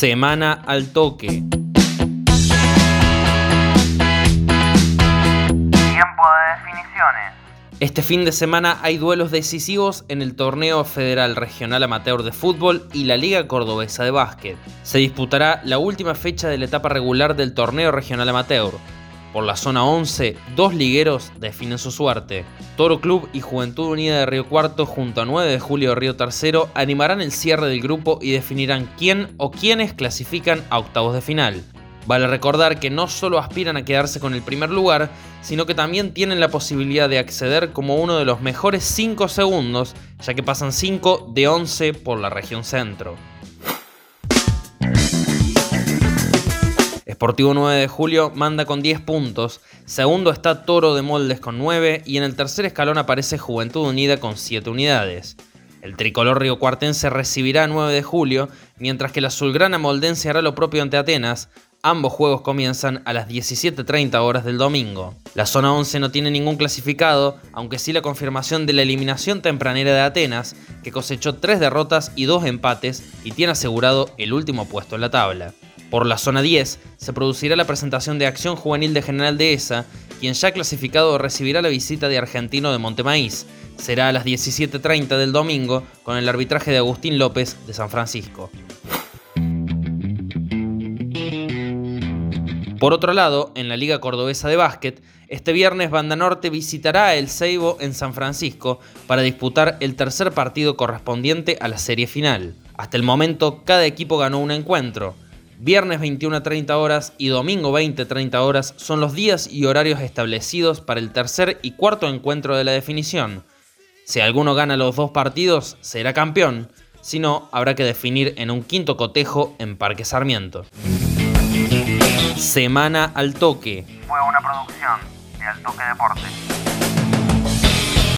Semana al toque. Tiempo de definiciones. Este fin de semana hay duelos decisivos en el Torneo Federal Regional Amateur de Fútbol y la Liga Cordobesa de Básquet. Se disputará la última fecha de la etapa regular del Torneo Regional Amateur. Por la zona 11, dos ligueros definen su suerte. Toro Club y Juventud Unida de Río Cuarto junto a 9 de julio Río Tercero animarán el cierre del grupo y definirán quién o quiénes clasifican a octavos de final. Vale recordar que no solo aspiran a quedarse con el primer lugar, sino que también tienen la posibilidad de acceder como uno de los mejores 5 segundos, ya que pasan 5 de 11 por la región centro. Sportivo 9 de julio manda con 10 puntos, segundo está Toro de Moldes con 9 y en el tercer escalón aparece Juventud Unida con 7 unidades. El tricolor riocuartense recibirá 9 de julio, mientras que la azulgrana moldense hará lo propio ante Atenas. Ambos juegos comienzan a las 17.30 horas del domingo. La zona 11 no tiene ningún clasificado, aunque sí la confirmación de la eliminación tempranera de Atenas, que cosechó 3 derrotas y 2 empates y tiene asegurado el último puesto en la tabla. Por la zona 10 se producirá la presentación de Acción Juvenil de General Dehesa, quien ya clasificado recibirá la visita de Argentino de Montemaíz. Será a las 17.30 del domingo con el arbitraje de Agustín López de San Francisco. Por otro lado, en la Liga Cordobesa de Básquet, este viernes Banda Norte visitará El Ceibo en San Francisco para disputar el tercer partido correspondiente a la serie final. Hasta el momento, cada equipo ganó un encuentro. Viernes 21 a 30 horas y domingo 20 a 30 horas son los días y horarios establecidos para el tercer y cuarto encuentro de la definición. Si alguno gana los dos partidos, será campeón. Si no, habrá que definir en un quinto cotejo en Parque Sarmiento. Semana al toque. Fue una producción de Al Toque Deportes.